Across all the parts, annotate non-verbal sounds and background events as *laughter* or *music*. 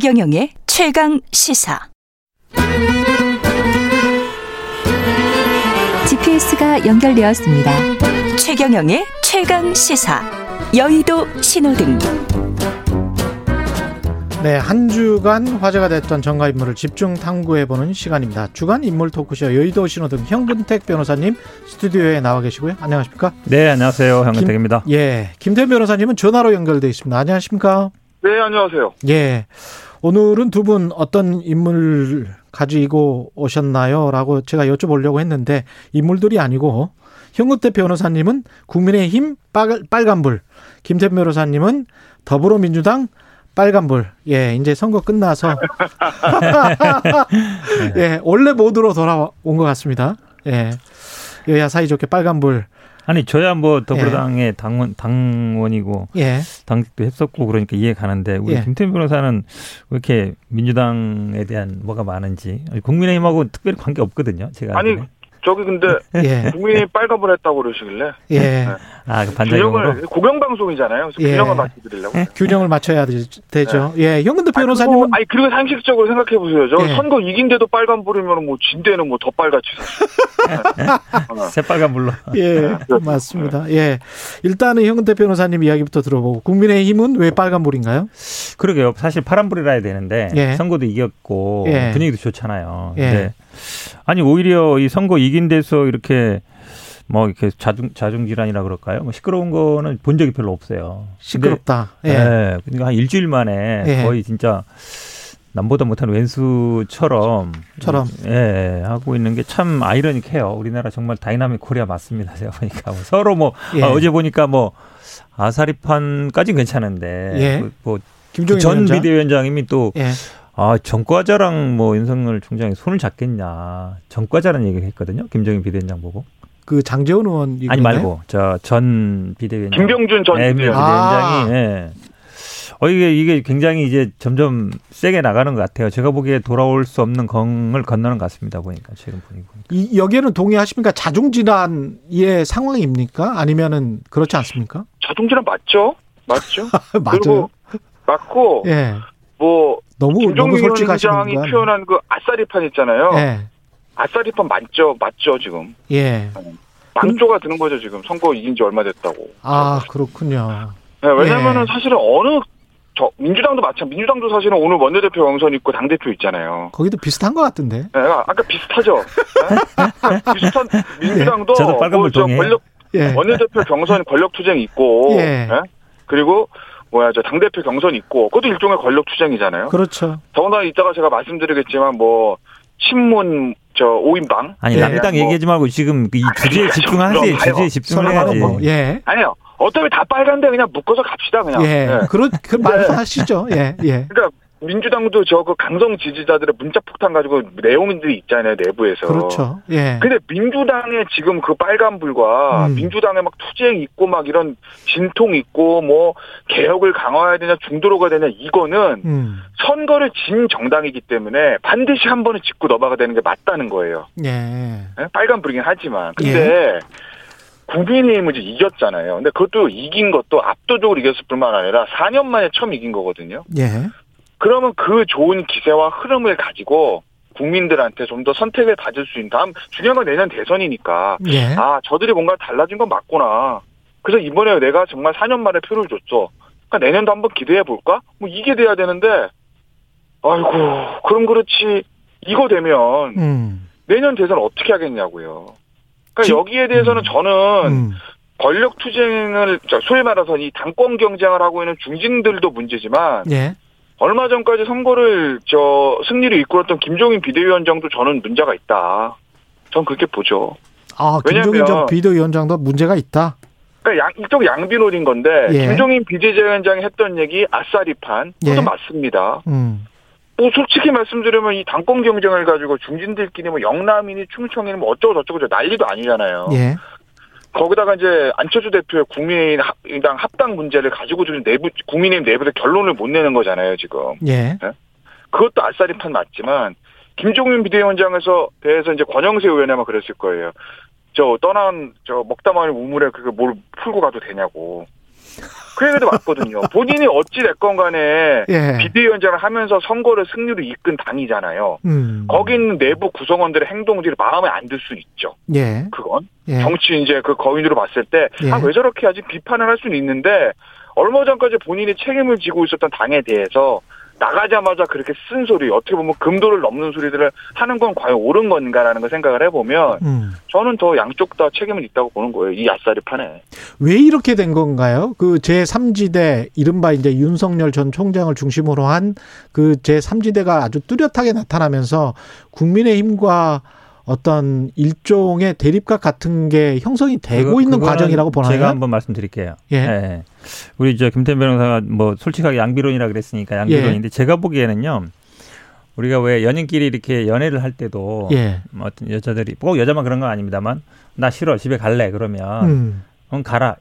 최경영의 최강 시사. GPS가 연결되었습니다. 최경영의 최강 시사. 여의도 신호등. 네, 한 주간 화제가 됐던 정가 인물을 집중 탐구해보는 시간입니다. 주간 인물 토크쇼 여의도 신호등 현근택 변호사님 스튜디오에 나와 계시고요. 안녕하십니까? 네, 안녕하세요. 현근택입니다. 예, 김태현 변호사님은 전화로 연결돼 있습니다. 안녕하십니까? 네, 안녕하세요. 예, 오늘은 두 분 어떤 인물 가지고 오셨나요? 라고 제가 여쭤보려고 했는데 인물들이 아니고 현근택 변호사님은 국민의힘 빨, 빨간불, 김태현 변호사님은 더불어민주당 빨간불. 예, 이제 선거 끝나서. *laughs* 예, 원래 모드로 돌아온 것 같습니다. 예. 여야 사이좋게 빨간불. 아니, 저야 뭐 더불어당의 예. 당원, 당원이고. 예. 당직도 했었고 그러니까 이해 가는데 우리 예. 김태현 변호사는 왜 이렇게 민주당에 대한 뭐가 많은지. 국민의힘하고 특별히 관계 없거든요. 제가. 아니, 저기 근데 *laughs* 예. 국민이 빨간불 했다고 그러시길래. 예. 네. 아, 그 반장을 공영 방송이잖아요. 예. 균형을 맞춰드리려고. 예. 균형을 맞춰야 되죠. 네. 예. 현근대 변호사님은 아니, 아니 그리고 상식적으로 생각해 보세요. 저 예. 선거 이긴데도 빨간불이면 뭐 진대는 뭐 더 빨갛지. *laughs* 새빨간불로. 예, 네. 맞습니다. 예. 일단은 현근대 변호사님 이야기부터 들어보고 국민의 힘은 왜 빨간불인가요? 그러게요. 사실 파란불이라 해야 되는데 예. 선거도 이겼고 예. 분위기도 좋잖아요. 예. 아니 오히려 이 선거 이긴 데서 이렇게 뭐 이렇게 자중 자중 질환이라 그럴까요? 뭐 시끄러운 거는 본 적이 별로 없어요. 시끄럽다. 근데, 예. 예. 그러니까 한 일주일 만에 예. 거의 진짜 남보다 못한 웬수처럼 처럼 예, 하고 있는 게 참 아이러니해요. 우리나라 정말 Dynamic Korea 맞습니다. 제가 보니까 뭐 서로 뭐 예. 아, 어제 보니까 뭐 아사리판까지는 괜찮은데 예. 뭐, 뭐 김종인 전 비대위원장님이 또 예. 아, 전과자랑 뭐 윤석열 총장이 손을 잡겠냐. 전과자라는 얘기를 했거든요. 김종인 비대위원장 보고. 그 장제원 의원 아니 말고 저전 비대위원장. 김병준 전 네, 비대위원장이 아. 네. 어 이게 이게 굉장히 이제 점점 세게 나가는 것 같아요. 제가 보기에 돌아올 수 없는 강을 건너는 것 같습니다. 보니까 최근 보니까. 이 여기에는 동의하십니까? 자중 질환의 상황입니까? 아니면은 그렇지 않습니까? 자중 질환 맞죠? 맞죠? *laughs* 맞아요. 맞고 예. 뭐 너무 김종민 너무 위원장이 표현한 그 아싸리판 있잖아요. 예. 아싸리판 맞죠, 맞죠 지금. 예. 망조가 드는 거죠 지금 선거 이긴 지 얼마 됐다고. 아 그렇군요. 네, 왜냐면은 예. 사실은 어느 저 민주당도 마찬 민주당도 사실은 오늘 원내대표 경선 있고 당 대표 있잖아요. 거기도 비슷한 것 같은데. 네, 아까 비슷하죠. 네? 비슷한 *laughs* 민주당도 저도 빨간불 뭐 권력 예. 원내대표 경선 권력 투쟁 있고, 예. 네? 그리고 뭐야 저 당 대표 경선 있고 그것도 일종의 권력 투쟁이잖아요. 그렇죠. 더군다나 이따가 제가 말씀드리겠지만 뭐 신문 저 5인방 아니 예. 남당 뭐. 얘기하지 말고 지금 이 주제에 집중하세요. 주제에 집중해야지. 뭐, 예. 아니요. 어차피 다 빨간데 그냥 묶어서 갑시다 그냥. 예. 예. 그런 그 말씀하시죠. 예. 예. 그러니까 민주당도 저 그 강성 지지자들의 문자 폭탄 가지고 내용들이 있잖아요 내부에서. 그렇죠. 예. 근데 민주당의 지금 그 빨간불과 음. 민주당의 막 투쟁 있고 막 이런 진통 있고 뭐 개혁을 강화해야 되냐 중도로가 되냐 이거는 음. 선거를 진 정당이기 때문에 반드시 한 번은 짚고 넘어가야 되는 게 맞다는 거예요. 예. 예? 빨간불이긴 하지만 근데. 예. 국민의힘은 이제 이겼잖아요. 근데 그것도 이긴 것도 압도적으로 이겼을 뿐만 아니라 4년 만에 처음 이긴 거거든요. 예. 그러면 그 좋은 기세와 흐름을 가지고 국민들한테 좀 더 선택을 받을 수 있는 다음 중요한 건 내년 대선이니까 예. 아 저들이 뭔가 달라진 건 맞구나. 그래서 이번에 내가 정말 4년 만에 표를 줬어. 그러니까 내년도 한번 기대해 볼까? 뭐 이게 돼야 되는데 아이고 그럼 그렇지 이거 되면 음. 내년 대선 어떻게 하겠냐고요. 그러니까 지, 여기에 대해서는 음. 저는 음. 권력 투쟁을 소위 말해서 이 당권 경쟁을 하고 있는 중진들도 문제지만 예. 얼마 전까지 선거를 저 승리를 이끌었던 김종인 비대위원장도 저는 문제가 있다. 전 그렇게 보죠. 아, 김종인 전 비대위원장도 문제가 있다. 그러니까 양, 이쪽 양비놀인 건데 예. 김종인 비대위원장이 했던 얘기 아싸리판 그것도 예. 맞습니다. 음. 뭐 솔직히 말씀드리면 이 당권 경쟁을 가지고 중진들끼리 뭐 영남이니 충청이니 뭐 어쩌고 저쩌고 난리도 아니잖아요. 예. 거기다가 이제 안철수 대표의 국민의당 합당 문제를 가지고 지금 내부 국민의힘 내부에서 결론을 못 내는 거잖아요 지금. 예. 네? 그것도 아싸리판 맞지만 김종인 비대위원장에서 대해서 이제 권영세 의원이 아마 그랬을 거예요. 저 떠난 저 먹다 마는 우물에 그게 뭘 풀고 가도 되냐고. 그 얘기도 맞거든요. 본인이 어찌 됐건 간에 예. 비대위원장을 하면서 선거를 승리로 이끈 당이잖아요. 음. 거기 있는 내부 구성원들의 행동들이 마음에 안 들 수 있죠. 예. 그건 예. 정치 이제 그 거인으로 봤을 때 예. 아왜 저렇게 하지 비판을 할 수는 있는데 얼마 전까지 본인이 책임을 지고 있었던 당에 대해서 나가자마자 그렇게 쓴 소리 어떻게 보면 금도를 넘는 소리들을 하는 건 과연 옳은 건가라는 걸 생각을 해보면 음. 저는 더 양쪽 다 책임은 있다고 보는 거예요 이 아싸리 판에 왜 이렇게 된 건가요? 그 제3지대 이른바 이제 윤석열 전 총장을 중심으로 한 그 제3지대가 아주 뚜렷하게 나타나면서 국민의힘과 어떤 일종의 대립각 같은 게 형성이 되고 그거, 있는 과정이라고 보나요? 제가 한번 말씀드릴게요. 예. 네. 우리 저 김태현 변호사가 뭐 솔직하게 양비론이라 그랬으니까 양비론인데 예. 제가 보기에는요. 우리가 왜 연인끼리 이렇게 연애를 할 때도 예. 뭐 어떤 여자들이 꼭 여자만 그런 건 아닙니다만 나 싫어 집에 갈래 그러면 음. 응 가라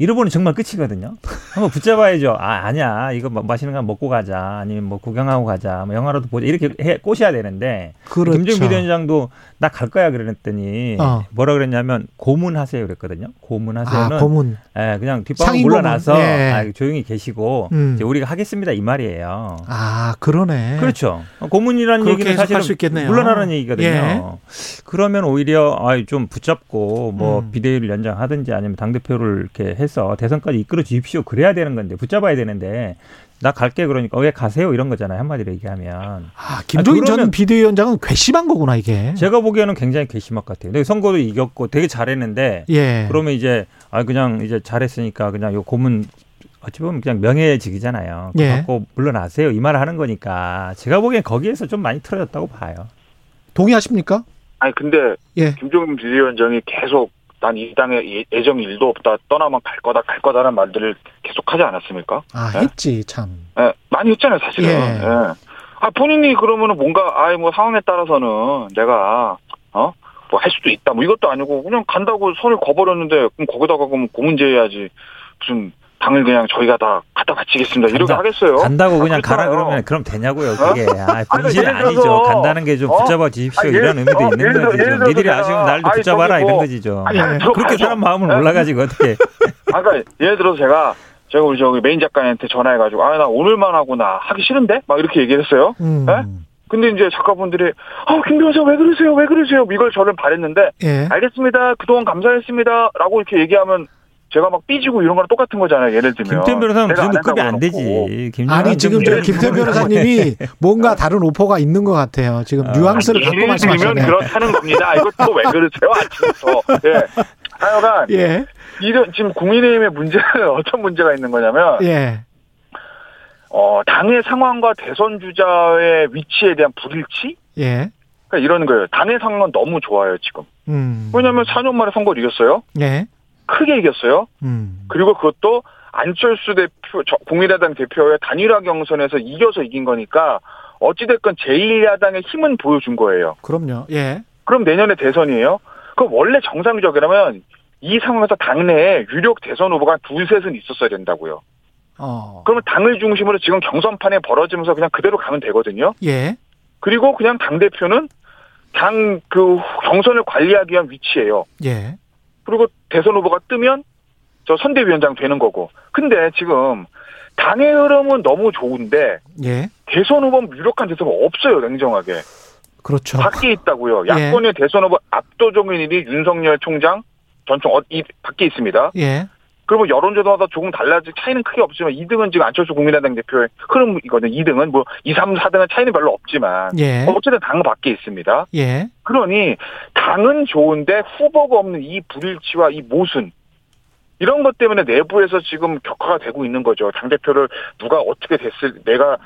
잃어버리면 정말 끝이거든요. 한번 붙잡아야죠. 아, 아니야. 이거 뭐 맛있는 거 먹고 가자. 아니면 뭐 구경하고 가자. 뭐 영화라도 보자. 이렇게 해, 꼬셔야 되는데. 그렇죠. 김정일 비대위원장도 나 갈 거야 그랬더니 어. 뭐라 그랬냐면 고문하세요 그랬거든요. 고문하세요는 아, 고문. 예, 그냥 뒷방으로 물러나서 예. 아, 조용히 계시고 음. 이제 우리가 하겠습니다 이 말이에요. 아, 그러네. 그렇죠. 고문이라는 얘기는 사실은 물러나라는 얘기거든요. 예. 그러면 오히려 아, 좀 붙잡고 뭐 음. 비대위를 연장하든지 아니면 당 대표를 이렇게 해서 해서 대선까지 이끌어 주십시오. 그래야 되는 건데 붙잡아야 되는데 나 갈게 그러니까 왜 가세요 이런 거잖아요 한마디로 얘기하면. 아 김종인 아, 전 비대위원장은 괘씸한 거구나 이게. 제가 보기에는 굉장히 괘씸할 것 같아요. 선거도 이겼고 되게 잘했는데. 예. 그러면 이제 아 그냥 이제 잘했으니까 그냥 요 고문 어찌 보면 그냥 명예직이잖아요. 예. 갖고 물러나세요 이 말을 하는 거니까 제가 보기엔 거기에서 좀 많이 틀어졌다고 봐요. 동의하십니까? 아니 근데 예. 김종인 비대위원장이 계속 난이 당에 애정이 일도 없다 떠나면 갈 거다 갈 거다라는 말들을 계속 하지 않았습니까? 아 네? 했지 참. 네, 많이 했잖아요 사실은. 예. 네. 아 본인이 그러면은 뭔가 아이 뭐 상황에 따라서는 내가 어 뭐 할 수도 있다 뭐 이것도 아니고 그냥 간다고 손을 거버렸는데 그럼 거기다가 그럼 고문제해야지 무슨 당을 그냥 저희가 다 갖다 바치겠습니다. 이렇게 하겠어요. 간다고 그냥 아, 가라 그러면 그럼 되냐고요. 그게 어? 아, 본실 *laughs* 아니, 죠 간다는 게좀 어? 붙잡아 주십시오. 아니, 이런 의미도 어? 있는 거지. 좀. 니들이 아쉬우면 날도 붙잡아라 뭐, 이런 거지죠. 아니, 아니, 그렇게 사람 마음을 네? 올라가지고 어떻게? 아까 그러니까 예를 들어서 제가 제가 우리 저기 메인 작가한테 전화해가지고 아 나 오늘만 하고나 하기 싫은데 막 이렇게 얘기를 했어요. 음. 네? 근데 이제 작가분들이 아김 변호사 왜 그러세요 왜 그러세요 이걸 저를 바랬는데 예. 알겠습니다 그동안 감사했습니다라고 이렇게 얘기하면 제가 막 삐지고 이런 거랑 똑같은 거잖아요. 예를 들면. 김태현 변호사는 그 정도 급이 안 되지. 아니 지금 저 김태현 변호사님이 뭔가 다른 오퍼가 있는 것 같아요. 지금 아, 뉘앙스를 갖고 말씀하시네요. 그렇다는 겁니다. 이것도 왜 그러세요? 아침부터. 예. 하여간 예. 이런 지금 국민의힘의 문제는 *laughs* 어떤 문제가 있는 거냐면 예. 어, 당의 상황과 대선 주자의 위치에 대한 불일치? 예. 그러니까 이런 거예요. 당의 상황은 너무 좋아요, 지금. 음. 왜냐하면 4년 만에 선거를 이겼어요. 예. 크게 이겼어요. 음. 그리고 그것도 안철수 대표, 국민의당 대표의 단일화 경선에서 이겨서 이긴 거니까 어찌됐건 제1야당의 힘은 보여준 거예요. 그럼요. 예. 그럼 내년에 대선이에요? 그럼 원래 정상적이라면 이 상황에서 당내에 유력 대선 후보가 둘셋은 있었어야 된다고요. 어. 그러면 당을 중심으로 지금 경선판에 벌어지면서 그냥 그대로 가면 되거든요. 예. 그리고 그냥 당 대표는 당 그 경선을 관리하기 위한 위치예요. 예. 그리고 대선 후보가 뜨면 저 선대위원장 되는 거고. 근데 지금 당의 흐름은 너무 좋은데 예. 대선 후보 유력한 대선 후보 없어요 냉정하게. 그렇죠. 밖에 있다고요. 예. 야권의 예. 대선 후보 압도적인 일이 윤석열 총장 전총 어, 이 밖에 있습니다. 예. 그리고 여론조사마다 조금 달라질 차이는 크게 없지만 2등은 지금 안철수 국민의당 대표의 흐름이거든요. 2등은 뭐 2, 3, 4등은 차이는 별로 없지만 예. 어쨌든 당 밖에 있습니다. 예. 그러니 당은 좋은데 후보가 없는 이 불일치와 이 모순 이런 것 때문에 내부에서 지금 격화가 되고 있는 거죠. 당대표를 누가 어떻게 됐을, 내가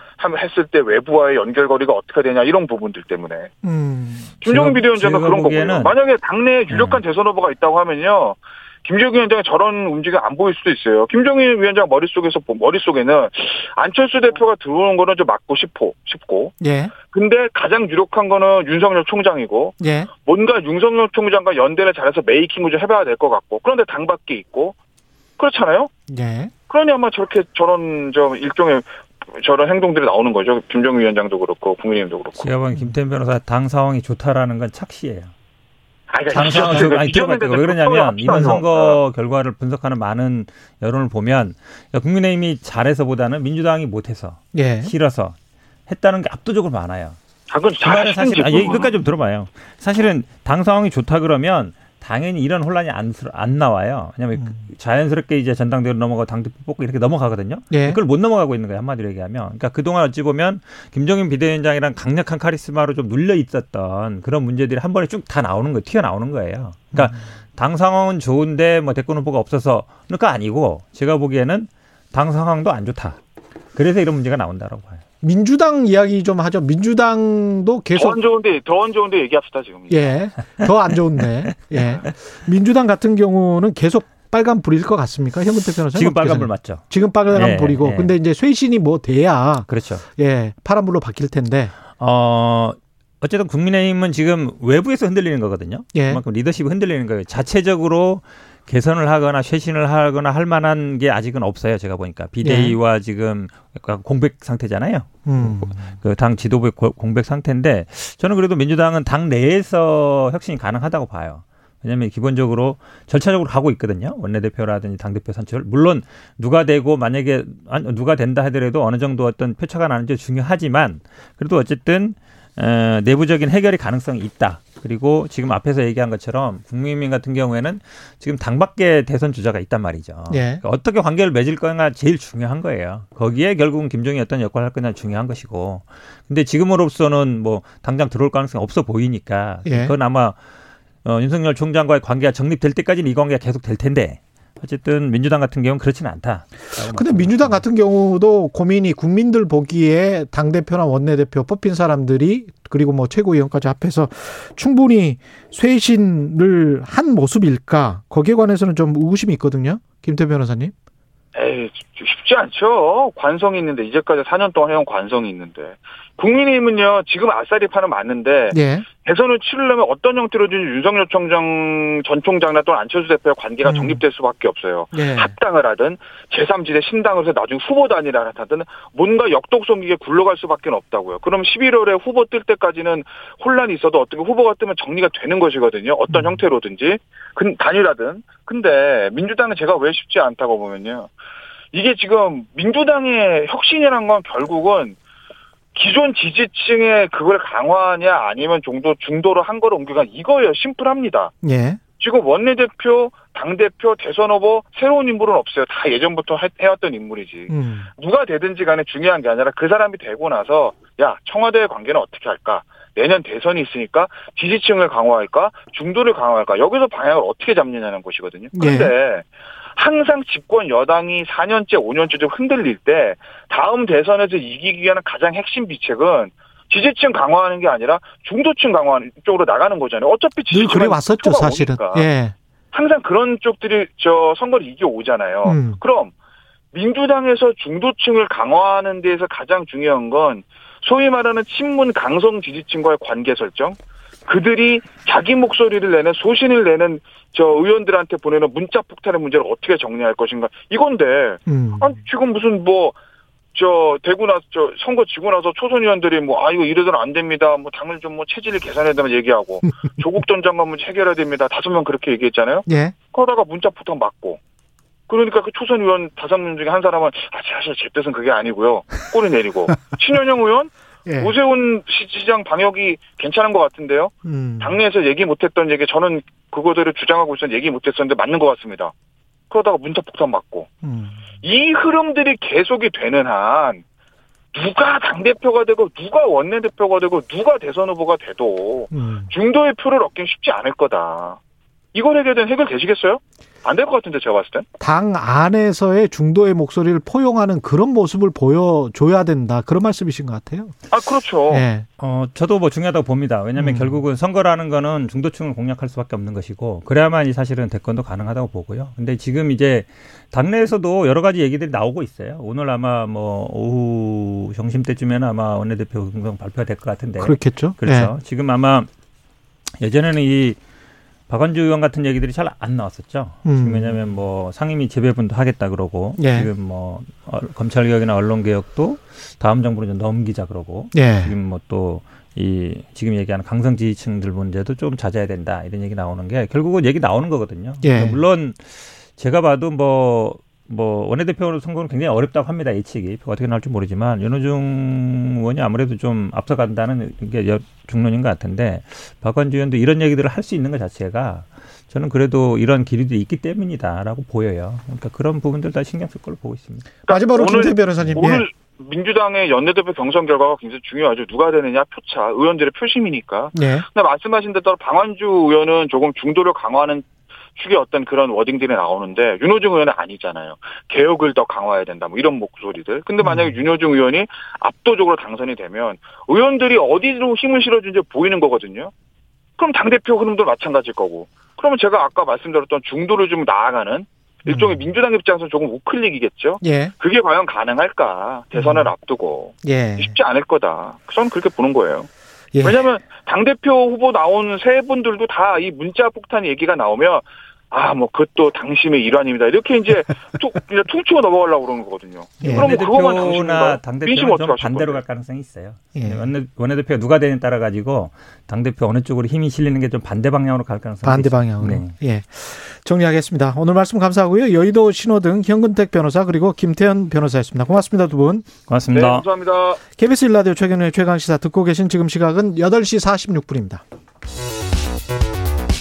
했을 때 외부와의 연결거리가 어떻게 되냐, 이런 부분들 때문에. 음. 김종인 비대위원장은 그런 거고요. 만약에 당내에 유력한 네. 대선 후보가 있다고 하면요. 김정일 위원장의 저런 움직임 안 보일 수도 있어요. 김정일 위원장 머릿속에서 머릿속에는 안철수 대표가 들어오는 거는 좀 막고 싶고 싶고. 예. 근데 가장 유력한 거는 윤석열 총장이고. 예. 뭔가 윤석열 총장과 연대를 잘해서 메이킹을 좀 해봐야 될 것 같고. 그런데 당 밖에 있고. 그렇잖아요. 예. 그러니 아마 저렇게 저런 좀 일종의 저런 행동들이 나오는 거죠. 김정일 위원장도 그렇고 국민의힘도 그렇고. 제가 보기엔 김태현 변호사 당 상황이 좋다라는 건 착시예요. 장상호 저 아니 들어볼게요. 왜 그러냐면 이번 선거 결과를 분석하는 많은 여론을 보면 국민의힘이 잘해서보다는 민주당이 못해서 예. 싫어서 했다는 게 압도적으로 많아요. 아, 그건 그 말은 사실 아, 얘기 끝까지 좀 들어봐요. 사실은 당 상황이 좋다 그러면 당연히 이런 혼란이 안, 안 나와요. 왜냐하면 음. 자연스럽게 이제 전당대로 넘어가 당대표 뽑고 이렇게 넘어가거든요. 예. 그걸 못 넘어가고 있는 거예요. 한마디로 얘기하면. 그러니까 그동안 어찌 보면 김정인 비대위원장이랑 강력한 카리스마로 좀 눌려 있었던 그런 문제들이 한 번에 쭉 다 나오는 거예요. 튀어나오는 거예요. 그러니까 음. 당 상황은 좋은데 뭐 대권 후보가 없어서 그러니까 아니고 제가 보기에는 당 상황도 안 좋다. 그래서 이런 문제가 나온다라고 봐요. 민주당 이야기 좀 하죠. 민주당도 계속 더 안 좋은데 더 안 좋은데 얘기합시다 지금. 예, 더 안 좋은데. 예, 민주당 같은 경우는 계속 빨간 불일 것 같습니까, 현근태 변호사? 지금 빨간 불 맞죠. 지금 빨간 예, 불이고, 예. 근데 이제 쇄신이 뭐 돼야 그렇죠. 예, 파란 불로 바뀔 텐데. 어. 어쨌든 국민의힘은 지금 외부에서 흔들리는 거거든요. 예. 그만큼 리더십이 흔들리는 거예요. 자체적으로 개선을 하거나 쇄신을 하거나 할 만한 게 아직은 없어요. 제가 보니까 비대위와 예. 지금 공백 상태잖아요. 음. 그당 지도부의 공백 상태인데 저는 그래도 민주당은 당 내에서 혁신이 가능하다고 봐요. 왜냐하면 기본적으로 절차적으로 가고 있거든요. 원내대표라든지 당대표 선출. 물론 누가 되고 만약에 누가 된다 하더라도 어느 정도 어떤 표차가 나는지 중요하지만 그래도 어쨌든 에, 내부적인 해결의 가능성이 있다. 그리고 지금 앞에서 얘기한 것처럼 국민민 같은 경우에는 지금 당밖에 대선 주자가 있단 말이죠. 예. 그러니까 어떻게 관계를 맺을 거가 제일 중요한 거예요. 거기에 결국은 김종이 어떤 역할을 할 거냐 중요한 것이고. 근데 지금으로서는 뭐 당장 들어올 가능성이 없어 보이니까 예. 그건 아마 어, 윤석열 총장과의 관계가 정립될 때까지는 이 관계가 계속 될 텐데 어쨌든 민주당 같은 경우는 그렇지는 않다. 근데 민주당 같은 경우도 고민이 국민들 보기에 당 대표나 원내 대표 뽑힌 사람들이 그리고 뭐 최고위원까지 합해서 충분히 쇄신을 한 모습일까 거기에 관해서는 좀 의구심이 있거든요. 김태 변호사님. 에이 쉽지 않죠. 관성이 있는데 이제까지 4년 동안 해온 관성이 있는데 국민의힘은요 지금 아싸리 파는 맞는데 예. 대선을 치르려면 어떤 형태로든 윤석열 총장 전 총장이나 또는 안철수 대표의 관계가 음. 정립될 수밖에 없어요. 예. 합당을 하든 제3지대 신당을 해서 나중에 후보 단일화 하든 뭔가 역독성기게 굴러갈 수밖에 없다고요. 그럼 11월에 후보 뜰 때까지는 혼란이 있어도 어떻게 후보가 뜨면 정리가 되는 것이거든요. 어떤 음. 형태로든지 단일화든. 근데 민주당은 제가 왜 쉽지 않다고 보면요. 이게 지금 민주당의 혁신이란 건 결국은 기존 지지층의 그걸 강화하냐 아니면 정도 중도로 한 거를 옮겨가 이거예요. 심플합니다. 예. 지금 원내대표, 당대표, 대선 후보 새로운 인물은 없어요. 다 예전부터 해왔던 인물이지. 음. 누가 되든지 간에 중요한 게 아니라 그 사람이 되고 나서 야 청와대의 관계는 어떻게 할까? 내년 대선이 있으니까 지지층을 강화할까? 중도를 강화할까? 여기서 방향을 어떻게 잡느냐는 것이거든요. 그런데 예. 항상 집권 여당이 4년째, 5년째 좀 흔들릴 때 다음 대선에서 이기기 위한 가장 핵심 비책은 지지층 강화하는 게 아니라 중도층 강화하는 쪽으로 나가는 거잖아요. 어차피 지지층 그래 왔었죠, 사실은. 예. 항상 그런 쪽들이 저 선거를 이겨 오잖아요. 음. 그럼 민주당에서 중도층을 강화하는 데에서 가장 중요한 건 소위 말하는 친문 강성 지지층과의 관계 설정, 그들이 자기 목소리를 내는 소신을 내는 저 의원들한테 보내는 문자 폭탄의 문제를 어떻게 정리할 것인가. 이건데 음. 아 지금 무슨 뭐 저 대구 나서 저 선거 지고 나서 초선 의원들이 뭐 아 이거 이러서는 안 됩니다. 뭐 당을 좀 뭐 체질을 개선해야 되면 얘기하고 *laughs* 조국 전 장관 문제 해결해야 됩니다. 다섯 명 그렇게 얘기했잖아요. 예. 그러다가 문자 폭탄 맞고 그러니까 그 초선 의원 다섯 명 중에 한 사람은 아 사실 제 뜻은 그게 아니고요. 꼬리 내리고. *laughs* 신현영 의원 예. 오세훈 시장 방역이 괜찮은 것 같은데요. 음. 당내에서 얘기 못했던 얘기 저는 그거들을 주장하고 있었는데 얘기 못했었는데 맞는 것 같습니다. 그러다가 문자폭탄 맞고 음. 이 흐름들이 계속이 되는 한 누가 당대표가 되고 누가 원내대표가 되고 누가 대선 후보가 돼도 음. 중도의 표를 얻긴 쉽지 않을 거다. 이걸 해결된 해결 되시겠어요? 안 될 것 같은데 제가 봤을 땐. 당 안에서의 중도의 목소리를 포용하는 그런 모습을 보여줘야 된다. 그런 말씀이신 것 같아요. 아 그렇죠. 네. 어 저도 뭐 중요하다고 봅니다. 왜냐하면 음. 결국은 선거라는 거는 중도층을 공략할 수밖에 없는 것이고 그래야만 이 사실은 대권도 가능하다고 보고요. 근데 지금 이제 당내에서도 여러 가지 얘기들이 나오고 있어요. 오늘 아마 뭐 오후 점심 때쯤에는 아마 원내대표 공동 발표가 될 것 같은데. 그렇겠죠. 그렇죠. 네. 지금 아마 예전에는 이 박원주 의원 같은 얘기들이 잘 안 나왔었죠. 음. 지금 왜냐하면 뭐 상임위 재배분도 하겠다 그러고 예. 지금 뭐 검찰 개혁이나 언론 개혁도 다음 정부로 좀 넘기자 그러고 예. 지금 뭐 또 이 지금 얘기하는 강성 지지층들 문제도 좀 잦아야 된다 이런 얘기 나오는 게 결국은 얘기 나오는 거거든요. 예. 물론 제가 봐도 뭐 뭐 원내대표 선거는 굉장히 어렵다고 합니다 예측이 어떻게 나올지 모르지만 윤호중 의원이 아무래도 좀 앞서간다는 게 중론인 것 같은데 박관주 의원도 이런 얘기들을 할 수 있는 것 자체가 저는 그래도 이런 길이도 있기 때문이다라고 보여요. 그러니까 그런 부분들 다 신경 쓸 걸로 보고 있습니다. 마지막으로 김태 변호사님. 오늘 예. 민주당의 연내대표 경선 결과가 굉장히 중요하죠. 누가 되느냐 표차, 의원들의 표심이니까. 네. 근데 말씀하신 대로 방한주 의원은 조금 중도를 강화하는 축의 어떤 그런 워딩들이 나오는데 윤호중 의원은 아니잖아요. 개혁을 더 강화해야 된다. 뭐 이런 목소리들. 근데 음. 만약에 음. 윤호중 의원이 압도적으로 당선이 되면 의원들이 어디로 힘을 실어준지 보이는 거거든요. 그럼 당대표 흐름도 마찬가지일 거고. 그러면 제가 아까 말씀드렸던 중도를 좀 나아가는 일종의 음. 민주당 입장에서 조금 우클릭이겠죠. 예. 그게 과연 가능할까? 대선을 음. 앞두고 예. 쉽지 않을 거다. 저는 그렇게 보는 거예요. 예. 왜냐하면 당 대표 후보 나온 세 분들도 다 이 문자 폭탄 얘기가 나오면 아, 뭐, 그것도 당심의 일환입니다. 이렇게 이제 *laughs* 툭, 그냥 퉁치고 넘어가려고 그러는 거거든요. 예. 그럼 그거만 당심인가? 당대표는 좀 반대로 갈 가능성이 있어요. 예. 원내, 원내대표가 누가 되느냐에 따라 가지고 당대표 어느 쪽으로 힘이 실리는 게 좀 반대 방향으로 갈 가능성이 반대 방향으로. 네. 예. 정리하겠습니다. 오늘 말씀 감사하고요. 여의도 신호등 현근택 변호사 그리고 김태현 변호사였습니다. 고맙습니다. 두 분. 고맙습니다. 네, 감사합니다. KBS 일라디오 최경의 최강시사 듣고 계신 지금 시각은 8시 46분입니다.